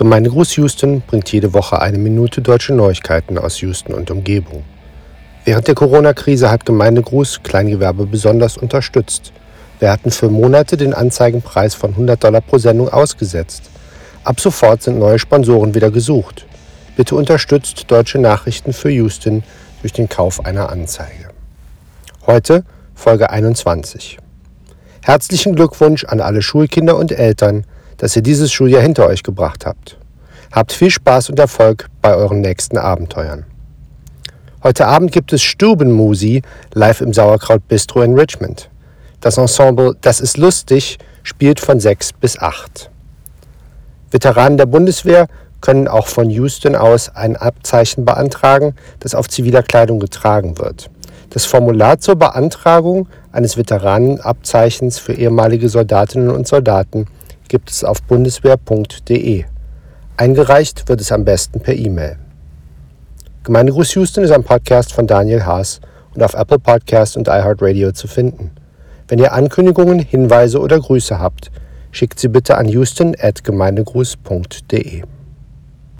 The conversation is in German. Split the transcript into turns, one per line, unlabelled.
Gemeindegruß Houston bringt jede Woche eine Minute deutsche Neuigkeiten aus Houston und Umgebung. Während der Corona-Krise hat Gemeindegruß Kleingewerbe besonders unterstützt. Wir hatten für Monate den Anzeigenpreis von 100 Dollar pro Sendung ausgesetzt. Ab sofort sind neue Sponsoren wieder gesucht. Bitte unterstützt deutsche Nachrichten für Houston durch den Kauf einer Anzeige. Heute Folge 21. Herzlichen Glückwunsch an alle Schulkinder und Eltern, dass ihr dieses Schuljahr hinter euch gebracht habt. Habt viel Spaß und Erfolg bei euren nächsten Abenteuern. Heute Abend gibt es Stubenmusi live im Sauerkraut Bistro in Richmond. Das Ensemble Das ist lustig spielt von 6 bis 8. Veteranen der Bundeswehr können auch von Houston aus ein Abzeichen beantragen, das auf ziviler Kleidung getragen wird. Das Formular zur Beantragung eines Veteranenabzeichens für ehemalige Soldatinnen und Soldaten gibt es auf bundeswehr.de. Eingereicht wird es am besten per E-Mail. Gemeindegruß Houston ist ein Podcast von Daniel Haas und auf Apple Podcast und iHeartRadio zu finden. Wenn ihr Ankündigungen, Hinweise oder Grüße habt, schickt sie bitte an houston@gemeindegruß.de.